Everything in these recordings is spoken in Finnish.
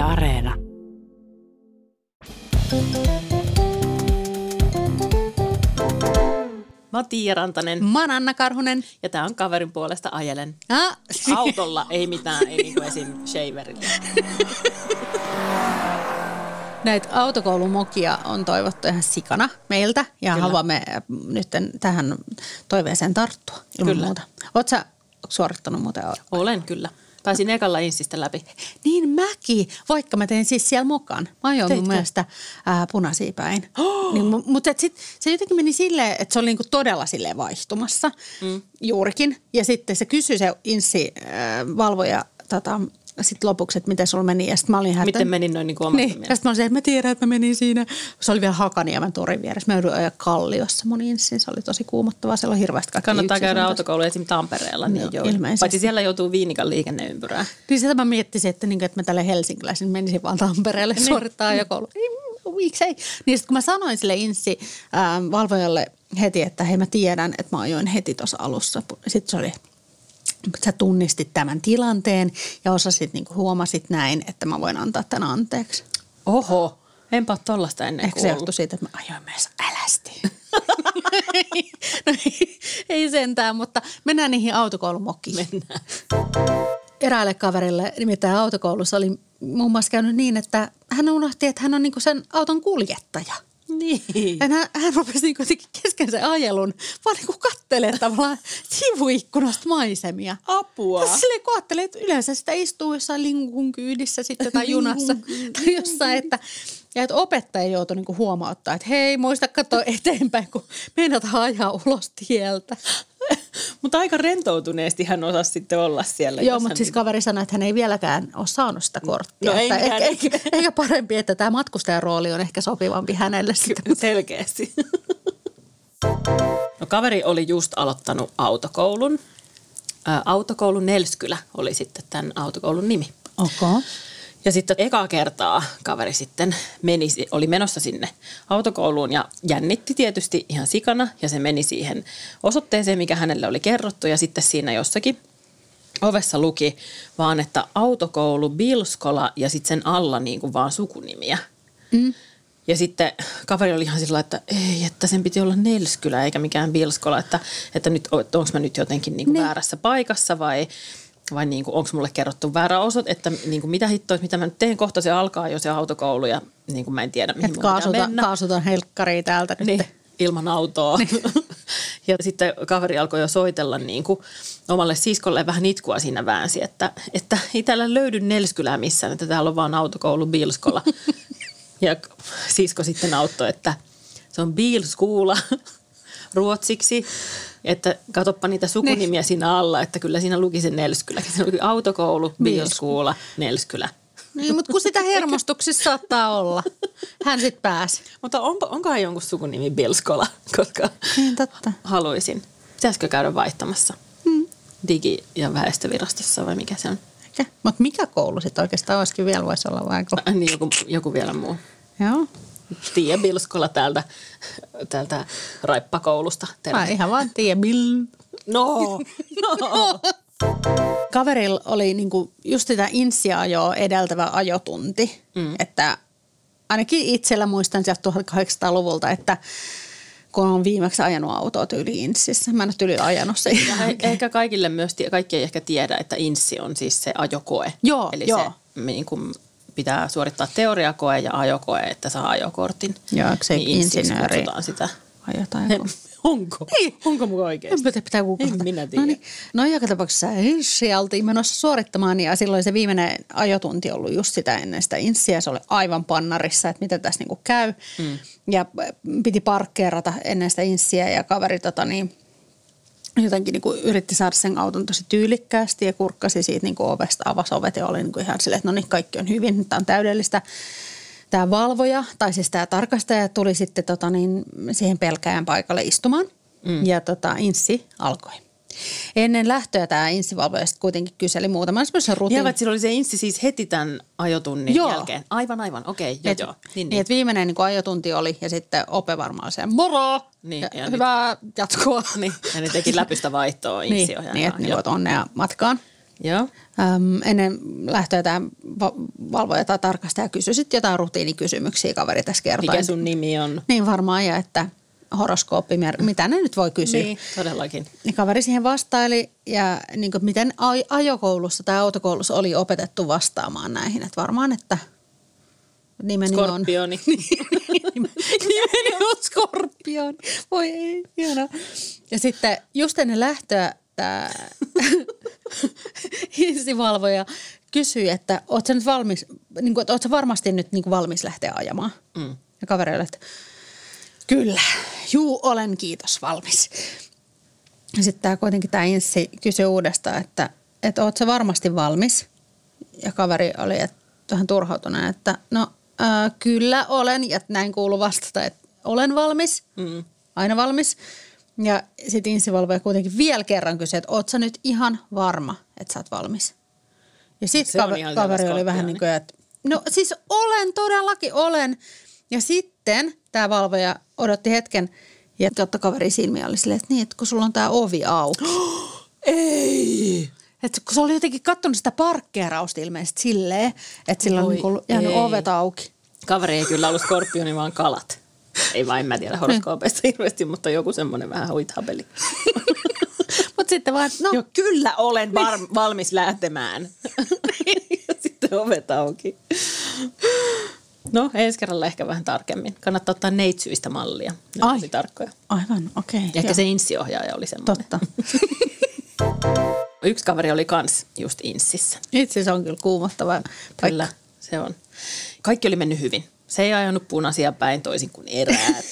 Yle Areena. Mä oon Tiia Rantanen Mä oon Anna Karhunen. ja tää on kaverin puolesta ajelen. Ah, Autolla ei mitään, ei niinku esim. shaverilla. Näitä autokoulumokia on toivottu ihan sikana meiltä ja Kyllä. haluamme äh, nyt tähän toiveeseen tarttua ilman Kyllä. muuta. Oot sä suorittanut muuten? Olen kyllä. Pääsin ekalla insistä läpi. Niin mäkin, vaikka mä tein siis siellä mokan. Mä ajoin mun mielestä ää, punaisia päin. niin, mu- mutta et sit, se jotenkin meni silleen, että se oli niinku todella silleen vaihtumassa mm. juurikin. Ja sitten se kysyi se inssi ää, valvoja tota, sit lopuksi, että miten sulla meni. Ja sit mä olin että- Miten menin noin niinku omasta Niin, mielestä? ja sitten mä olisin, että mä tiedän, että mä menin siinä. Se oli vielä Hakaniemen torin vieressä. Mä joudun ajaa Kalliossa mun inssin. Se oli tosi kuumottavaa. Siellä on hirveästi kaikki Kannattaa käydä autokoulu esim. Tampereella. Niin Joo, joo, ilmeisesti. Paitsi siellä joutuu Viinikan liikenneympyrään. Niin sitä mä miettisin, että, niin, että mä tälle helsinkiläisen menisin vaan Tampereelle niin. suorittaa ajokoulu. Ei, Miksei? Niin sitten kun mä sanoin sille inssi ähm, valvojalle heti, että hei mä tiedän, että mä ajoin heti tuossa alussa. Sitten se oli, sä tunnistit tämän tilanteen ja osasit, niin huomasit näin, että mä voin antaa tämän anteeksi. Oho, enpä ole tollasta ennen se kuullut. johtui siitä, että mä ajoin myös älästi. no ei, ei sentään, mutta mennään niihin autokoulumokkiin. Mennään. eräälle kaverille, nimittäin autokoulussa oli muun muassa käynyt niin, että hän unohti, että hän on niinku sen auton kuljettaja. Niin. Ja hän, hän rupesi niinku jotenkin kesken sen ajelun vaan niinku kattelee tavallaan sivuikkunasta maisemia. Apua. Ja silleen kun ajattelee, että yleensä sitä istuu jossain linkun kyydissä sitten tai junassa tai jossain, että, ja että opettaja joutui niinku huomauttaa, että hei muista katsoa eteenpäin, kun meinataan ajaa ulos tieltä. Mutta aika rentoutuneesti hän osasi sitten olla siellä. Joo, mutta siis kaveri sanoi, että hän ei vieläkään ole saanut sitä korttia. No ei ehkä, ehkä, ehkä parempi, että tämä matkustajan rooli on ehkä sopivampi hänelle sitten. Selkeästi. No kaveri oli just aloittanut autokoulun. Ä, autokoulu Nelskylä oli sitten tämän autokoulun nimi. Okay. Ja sitten ekaa kertaa kaveri sitten meni, oli menossa sinne autokouluun ja jännitti tietysti ihan sikana ja se meni siihen osoitteeseen, mikä hänelle oli kerrottu ja sitten siinä jossakin ovessa luki vaan, että autokoulu Bilskola ja sitten sen alla niin kuin vaan sukunimiä. Mm. Ja sitten kaveri oli ihan sillä että ei, että sen piti olla Nelskylä eikä mikään Bilskola, että, että nyt, onko mä nyt jotenkin niin kuin Ne. väärässä paikassa vai, vai niin kuin, onko mulle kerrottu väärä osoite, että niin kuin mitä hittoa, mitä mä nyt teen, kohta se alkaa jo se autokoulu ja niin kuin mä en tiedä, mihin pitää kaasuta, mennä. kaasutan helkkariin täältä nyt. Niin, ilman autoa. ja sitten kaveri alkoi jo soitella niin kuin omalle siskolle vähän itkua siinä väänsi, että, että ei täällä löydy Nelskylää missään, että täällä on vaan autokoulu Bilskola. ja sisko sitten auttoi, että se on Bilskula ruotsiksi, että katoppa niitä sukunimiä siinä alla, että kyllä siinä luki se Nelskyläkin. Se luki autokoulu, Bilskula, Nelskylä. Niin, mutta kun sitä hermostuksissa saattaa olla. Hän sitten pääsi. Mutta onpa, onkohan jonkun sukunimi Bilskola, koska Niin totta. haluaisin. Pitäisikö käydä vaihtamassa? Hmm. Digi- ja väestövirastossa vai mikä se on? Mutta mikä koulu sitten oikeastaan olisikin vielä voisi olla vai? niin, joku, joku vielä muu. Joo. Tiia Bilskola täältä, täältä raippakoulusta. Terve. Mä ihan vaan tiedän, Bill. No, no. Kaverilla oli niinku just sitä insiajoa edeltävä ajotunti. Mm. Että ainakin itsellä muistan sieltä 1800-luvulta, että kun on viimeksi ajanut autoa tyyli insissä. Mä en ole tyyli ajanut sen ehkä kaikille myös, kaikki ei ehkä tiedä, että INSSI on siis se ajokoe. Joo, Eli joo. se niin kuin pitää suorittaa teoriakoe ja ajokoe, että saa ajokortin. Joo, eikö se INSSiksi insinööri- sitä. ajotaan joku. Onko? Niin. Onko muka oikeasti? Pitää, pitää googlata. En minä tiedä. No, niin. no joka tapauksessa Inssi oltiin menossa suorittamaan ja silloin se viimeinen ajotunti ollut just sitä ennen sitä Inssiä. Se oli aivan pannarissa, että mitä tässä niinku käy. Mm. Ja piti parkkeerata ennen sitä Inssiä ja kaveri tota niin, jotenkin niinku yritti saada sen auton tosi tyylikkäästi ja kurkkasi siitä niinku ovesta, avasi ovet ja oli niinku ihan silleen, että no niin, kaikki on hyvin, tämä on täydellistä. Tämä valvoja, tai siis tämä tarkastaja tuli sitten tota niin, siihen pelkään paikalle istumaan mm. ja tota, inssi alkoi. Ennen lähtöä tämä inssivalvoja sitten kuitenkin kyseli muutaman semmoisen rutin. Tiedät, sillä oli se inssi siis heti tämän ajotunnin Joo. jälkeen. Aivan, aivan. Okei, okay, joo, Et, joo. Niin, niin, niin. että viimeinen niin ajotunti oli ja sitten Ope varmaan se moro Niin, ja ja hyvää jatkoa. niin. Ja ne teki läpystä vaihtoa niin, inssiohjaajaan. niin, että niin Joo. onnea matkaan. Joo. Öm, ennen lähtöä tämä va- valvoja tai tarkastaja kysyi sitten jotain rutiinikysymyksiä kaveri tässä kertoi. Mikä sun nimi on? Niin varmaan, ja että horoskooppi, mitä ne nyt voi kysyä. Niin, todellakin. Niin kaveri siihen vastaili ja niin kuin miten aj- ajokoulussa tai autokoulussa oli opetettu vastaamaan näihin. Että varmaan, että nimeni on... Skorpioni. nimeni on Skorpion. Voi ei, hienoa. Ja sitten just ennen lähtöä tämä hissivalvoja kysyi, että oot sä nyt valmis, niin kuin, että varmasti nyt niin kuin valmis lähteä ajamaan. Mm. Ja kaveri oli, että kyllä, juu olen kiitos valmis. Ja sitten tämä kuitenkin tämä Inssi kysyi uudestaan, että, että oot sä varmasti valmis? Ja kaveri oli että vähän turhautunut, että no ää, kyllä olen. Ja näin kuulu vastata, että olen valmis, mm. aina valmis. Ja sitten insivalvoja kuitenkin vielä kerran kysyi, että oot sä nyt ihan varma, että sä oot valmis? Ja sitten kaveri, kaveri oli vähän niin kuin, että no siis olen, todellakin olen. Ja sitten tämä valvoja odotti hetken ja totta kaveri silmiä oli silleen, että niin, että kun sulla on tämä ovi auki. Ei! Että kun se oli jotenkin katsonut sitä parkkeerausta ilmeisesti silleen, että sillä on niin jäänyt ovet auki. Kaveri ei kyllä ollut skorpioni, vaan kalat. Ei vain, mä tiedä horoskoopeista hirveästi, mutta joku semmoinen vähän huithapeli. mutta sitten vaan, no. Joo, kyllä olen var- valmis lähtemään. ja sitten ovet auki. No, ensi kerralla ehkä vähän tarkemmin. Kannattaa ottaa neitsyistä mallia. Ne Ai. tarkkoja. Aivan, okei. Okay, ehkä jo. se insiohjaaja oli semmoinen. Totta. Yksi kaveri oli kans just inssissä. Itse se on kyllä kuumottava. Kyllä, se on. Kaikki oli mennyt hyvin. Se ei ajanut punaisia päin toisin kuin eräät.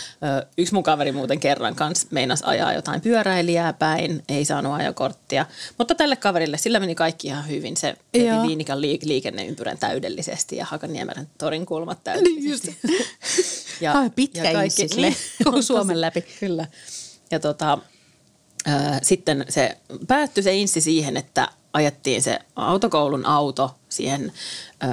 Yksi mun kaveri muuten kerran kanssa meinas ajaa jotain pyöräilijää päin, ei saanut ajokorttia. Mutta tälle kaverille sillä meni kaikki ihan hyvin. Se veti Viinikan liikenneympyrän täydellisesti ja Hakaniemeren torin kulmat täydellisesti. Niin ja, Ai, pitkä ja kaikki, niin, koko Suomen läpi. Kyllä. Ja tota, äh, sitten se päättyi se inssi siihen, että ajettiin se autokoulun auto siihen äh,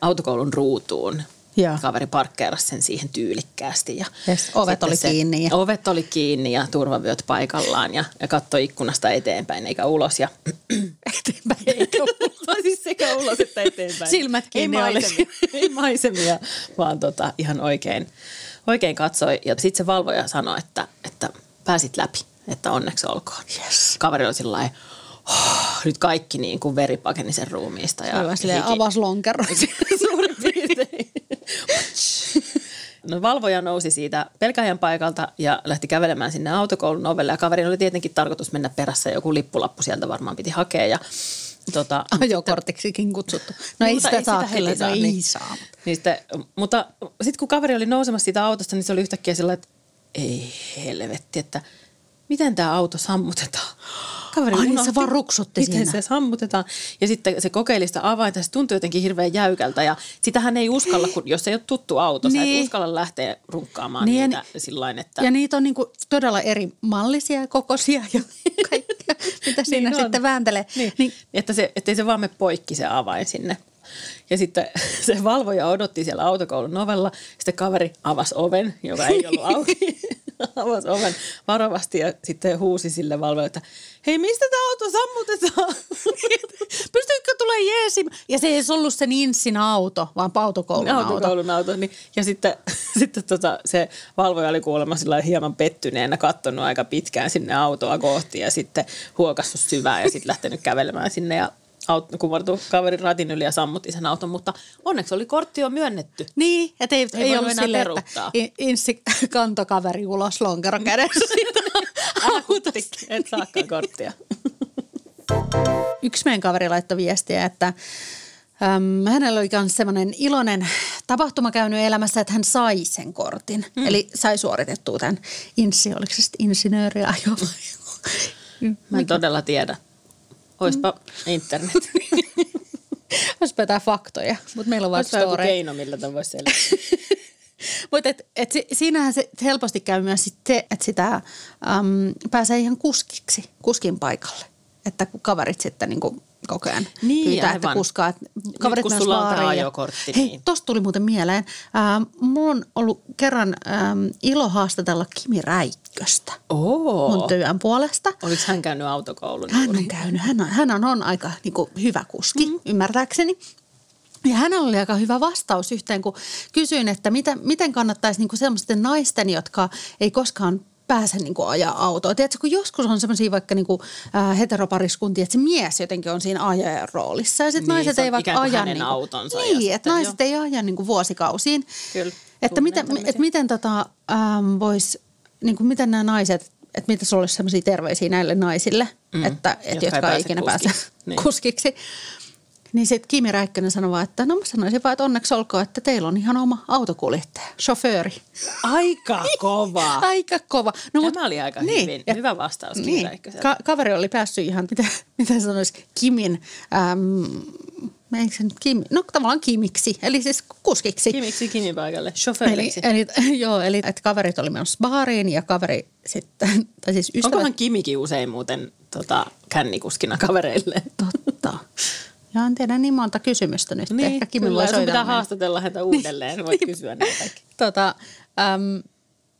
autokoulun ruutuun ja. Kaveri parkkeerasi sen siihen tyylikkäästi. Ja yes, ovet oli se, kiinni. Ja. Ovet oli kiinni ja turvavyöt paikallaan ja, ja katsoi ikkunasta eteenpäin eikä ulos. Ja eteenpäin eikä ulos. siis sekä ulos että eteenpäin. Silmät kiinni ei maisemia, ei maisemia, vaan tota, ihan oikein, oikein katsoi. Ja sitten se valvoja sanoi, että, että pääsit läpi, että onneksi olkoon. Yes. Kaveri oli sillä oh, nyt kaikki niin kuin veri pakeni sen ruumiista. Ja Aivan silleen avas lonkero. Suurin piirtein. No valvoja nousi siitä pelkäjän paikalta ja lähti kävelemään sinne autokoulun ovelle. Ja kaverin oli tietenkin tarkoitus mennä perässä. Joku lippulappu sieltä varmaan piti hakea. Ja, tota, Ajokortiksikin kutsuttu. No ei sitä, ei saa kyllä, saa, ei niin, saa. Niin sitten, mutta sitten kun kaveri oli nousemassa siitä autosta, niin se oli yhtäkkiä sellainen, että ei helvetti, että miten tämä auto sammutetaan kaveri Ai, niin se vaan ruksutti miten siinä. se sammutetaan. Ja sitten se kokeili sitä avainta, se tuntui jotenkin hirveän jäykältä. Ja sitähän ei uskalla, kun, jos ei ole tuttu auto, niin. sä et niin. uskalla lähteä runkkaamaan niin, niitä ja, sillain, että... Ja niitä on niinku todella eri mallisia kokoisia ja kaikkea, mitä siinä niin sitten vääntelee. Niin. niin. Että se, ettei se vaan me poikki se avain sinne. Ja sitten se valvoja odotti siellä autokoulun ovella. Sitten kaveri avasi oven, joka ei ollut auki. avasi oven varovasti ja sitten huusi sille valvojalle, että hei mistä tämä auto sammutetaan? Pystytkö tulee jeesi? Ja se ei ollut sen Inssin auto, vaan autokoulun auto. Autokoulun auto. Niin. Ja sitten, sitten tota, se valvoja oli kuulemma sillä hieman pettyneenä kattonut aika pitkään sinne autoa kohti ja sitten huokassut syvään ja sitten lähtenyt kävelemään sinne ja auto, kumartu kaverin ratin yli ja sammutti sen auton, mutta onneksi oli kortti jo myönnetty. Niin, että ei, ei, ei ollut sille, että insi kantokaveri ulos lonkero kädessä. Autosti, et saakaan korttia. Yksi meidän kaveri laittoi viestiä, että Öm, hänellä oli myös semmoinen iloinen tapahtuma käynyt elämässä, että hän sai sen kortin. Mm. Eli sai suoritettua tämän insi, oliko se sitten insinööriajo Mä en todella tiedä. Oispa mm. internet. Olisipa jotain faktoja, mutta meillä on vain story. keino, millä tämä voisi selittää. Mutta et, et siinähän se helposti käy myös sit se, että sitä äm, pääsee ihan kuskiksi, kuskin paikalle. Että kun kaverit sitten niin koko ajan niin, pyytää, aivan. että kuskaa. Kaverit Nyt kun sulla on tämä ajokortti. Hei, niin. tosta tuli muuten mieleen. Ähm, mulla on ollut kerran ähm, ilo haastatella Kimi Räikköstä Oo. mun työn puolesta. Oliko hän käynyt autokoulun? Hän on käynyt. Hän on, hän on, on aika niin kuin, hyvä kuski, mm-hmm. ymmärtääkseni. Ja hänellä oli aika hyvä vastaus yhteen, kun kysyin, että mitä, miten kannattaisi niin sellaisten naisten, jotka ei koskaan pääse niin kuin ajaa autoa. Tiedätkö, kun joskus on semmoisia vaikka niin kuin, äh, heteropariskuntia, että se mies jotenkin on siinä ajajan roolissa. Ja sitten Niin, naiset se on ei vaikka ikään kuin aja hänen niin kuin, autonsa Niin, että naiset ei aja niin kuin vuosikausiin. Kyllä, Että miten, että miten tota, ähm, vois, niin kuin miten nämä naiset, että mitä sulla olisi sellaisia terveisiä näille naisille, mm, että, että jotka jotka, ei pääse ikinä pääse kuskiksi. Niin. kuskiksi. Niin sitten Kimi Räikkönen sanoi vaan, että no mä sanoisin vaan, että onneksi olkoon, että teillä on ihan oma autokuljettaja, chauffööri. Aika kova. Aika kova. No, mut- Tämä oli aika niin, hyvin. ja- Hyvä vastaus Kimi Niin, ka- kaveri oli päässyt ihan, mitä, mitä sanoisi, Kimin, äm, eikö se nyt Kim, no tavallaan Kimiksi, eli siis kuskiksi. Kimiksi Kimi paikalle, Eli, chauffeuriksi. eli, joo, eli että kaverit oli menossa baariin ja kaveri sitten, tai siis ystävät. Onkohan Kimikin usein muuten tota, kännikuskina kavereille? Totta. Ja en tiedä niin monta kysymystä nyt. Niin, Ehkä Kimi kyllä. voi Sun soitella pitää haastatella häntä uudelleen. Voit kysyä näitä kaikki. tota, äm,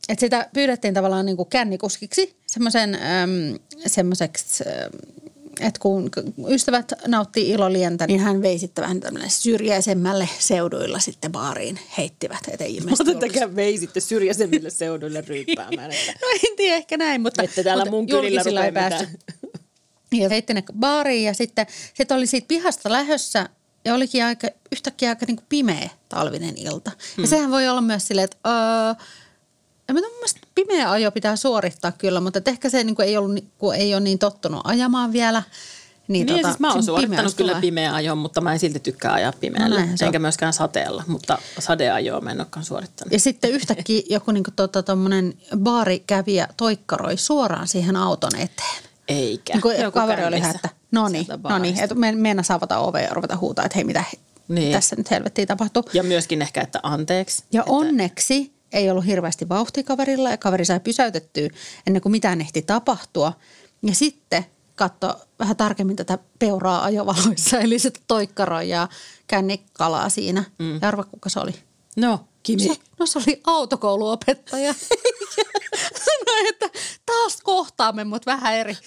että sitä pyydettiin tavallaan niin kuin kännikuskiksi semmoisen, äm, semmoiseksi, että kun ystävät nauttii ilolientä, niin hän vei sitten vähän tämmöinen syrjäisemmälle seuduilla sitten baariin heittivät, Mutta ollut- tekään vei sitten syrjäisemmille seuduille ryyppäämään. Että No en tiedä ehkä näin, mutta, Ette täällä mutta mun kylillä julkisilla ei päästy. Ja heitti ne baariin ja sitten sit oli siitä pihasta lähössä ja olikin aika, yhtäkkiä aika niin kuin pimeä talvinen ilta. Hmm. Ja sehän voi olla myös silleen, että öö, en mä mielestä pimeä ajo pitää suorittaa kyllä, mutta ehkä se niin kuin ei, ollut, kun ei ole niin tottunut ajamaan vielä. Niin, Niin, tota, siis mä oon suorittanut kyllä tulee. pimeä ajoon, mutta mä en silti tykkää ajaa pimeällä. No se enkä on. myöskään sateella, mutta sadeajoa mä en olekaan suorittanut. Ja sitten yhtäkkiä joku niin tota, baarikävijä toikkaroi suoraan siihen auton eteen. Eikä. Niin kuin Joku kaveri oli ihan, että no niin, no niin, että me, mennä saavata ovea ja ruveta huutaa, että hei mitä Niin. tässä nyt helvettiä tapahtuu. Ja myöskin ehkä, että anteeksi. Ja että, onneksi ei ollut hirveästi vauhtia kaverilla ja kaveri sai pysäytettyä ennen kuin mitään ehti tapahtua. Ja sitten katso vähän tarkemmin tätä peuraa ajovaloissa, eli sitä toikkaroi ja kännikalaa siinä. Mm. Ja arva, kuka se oli? No, Kimi. Se, no se oli autokouluopettaja. Sanoi, että taas kohtaamme, mutta vähän eri.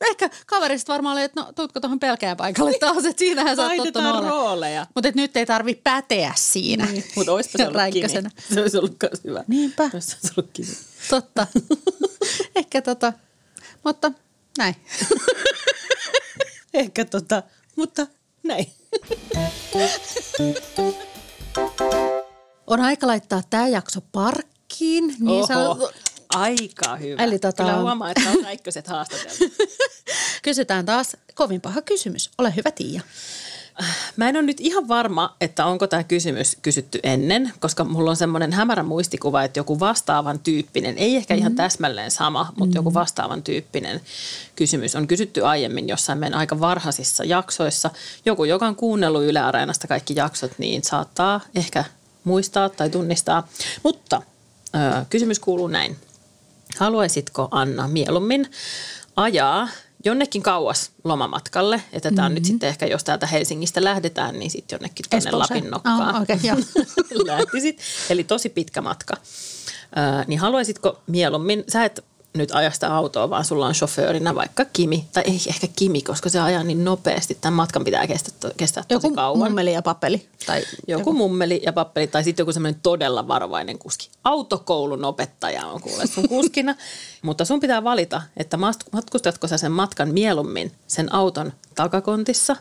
Ehkä kaverista varmaan oli, että no tuutko tuohon pelkään paikalle taas, että siinähän sä oot tottunut rooleja. Mutta nyt ei tarvi päteä siinä. Niin. Mutta oispa se ollut Kimi. Räikkösenä. Se olisi ollut myös hyvä. Niinpä. Se olisi ollut Kimi. Totta. Ehkä tota, mutta näin. Ehkä tota, mutta näin. On aika laittaa tämä jakso parkkiin. Niin Oho, aika hyvä. Eli tota- Kyllä huomaa, että on räikköset haastateltu. kysytään taas kovin paha kysymys. Ole hyvä Tiia. Mä en ole nyt ihan varma, että onko tämä kysymys kysytty ennen, koska mulla on semmoinen hämärä muistikuva, että joku vastaavan tyyppinen, ei ehkä ihan täsmälleen sama, mutta joku vastaavan tyyppinen kysymys on kysytty aiemmin jossain meidän aika varhaisissa jaksoissa. Joku, joka on kuunnellut Yle Areenasta kaikki jaksot, niin saattaa ehkä muistaa tai tunnistaa. Mutta ö, kysymys kuuluu näin. Haluaisitko Anna mieluummin ajaa jonnekin kauas lomamatkalle, että tämä on Mm-hmm. nyt sitten ehkä, jos täältä Helsingistä lähdetään, niin sitten jonnekin tuonne? Lapin nokkaan Ah, okei, joo. lähtisit. Eli tosi pitkä matka. Ö, niin haluaisitko mieluummin, sä et nyt aja sitä autoa, vaan sulla on chaufföörinä vaikka Kimi, tai ei ehkä Kimi, koska se ajaa niin nopeasti, tämän matkan pitää kestää, kestää tosi Joku kauan. mummeli ja papeli. Tai Joku mummeli ja pappeli tai sitten joku semmoinen todella varovainen kuski. Autokoulun opettaja on kuule sun kuskina. Mutta sun pitää valita, että matkustatko sä sen matkan mieluummin sen auton takakontissa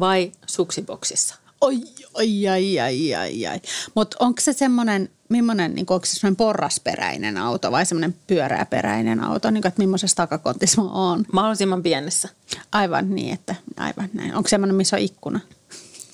vai suksiboksissa. Oi, oi, ai, ai, ai, ai. Mutta onko se semmoinen, millainen, niin onko se semmoinen porrasperäinen auto vai semmoinen pyöräperäinen auto, niin kuin, että millaisessa takakontissa mä oon? Mahdollisimman pienessä. Aivan niin, että aivan näin. Onko semmoinen, missä on ikkuna?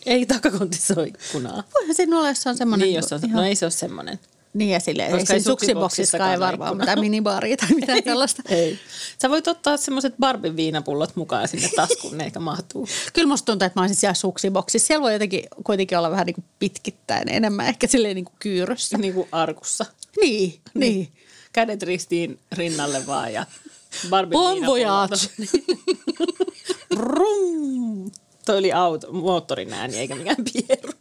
Ei takakontissa ole ikkunaa. Voihan siinä olla, jos se on semmoinen. Niin, jos on, ihan- no ei se ole semmoinen. Niin ja silleen, ei Koska ei siinä suksiboksissakaan ei varmaan mitään minibaaria tai mitään tällaista. Ei. Sä voit ottaa semmoiset Barbin viinapullot mukaan sinne taskuun, ne eikä mahtuu. Kyllä musta tuntuu, että mä olisin siellä suksiboksissa. Siellä voi jotenkin kuitenkin olla vähän niin kuin pitkittäin enemmän, ehkä silleen niin kuin kyyryssä. niin kuin arkussa. Niin, niin. Kädet ristiin rinnalle vaan ja Barbin Bon viinapullot. voyage. Brum. Toi oli auto, moottorin ääni eikä mikään pieru.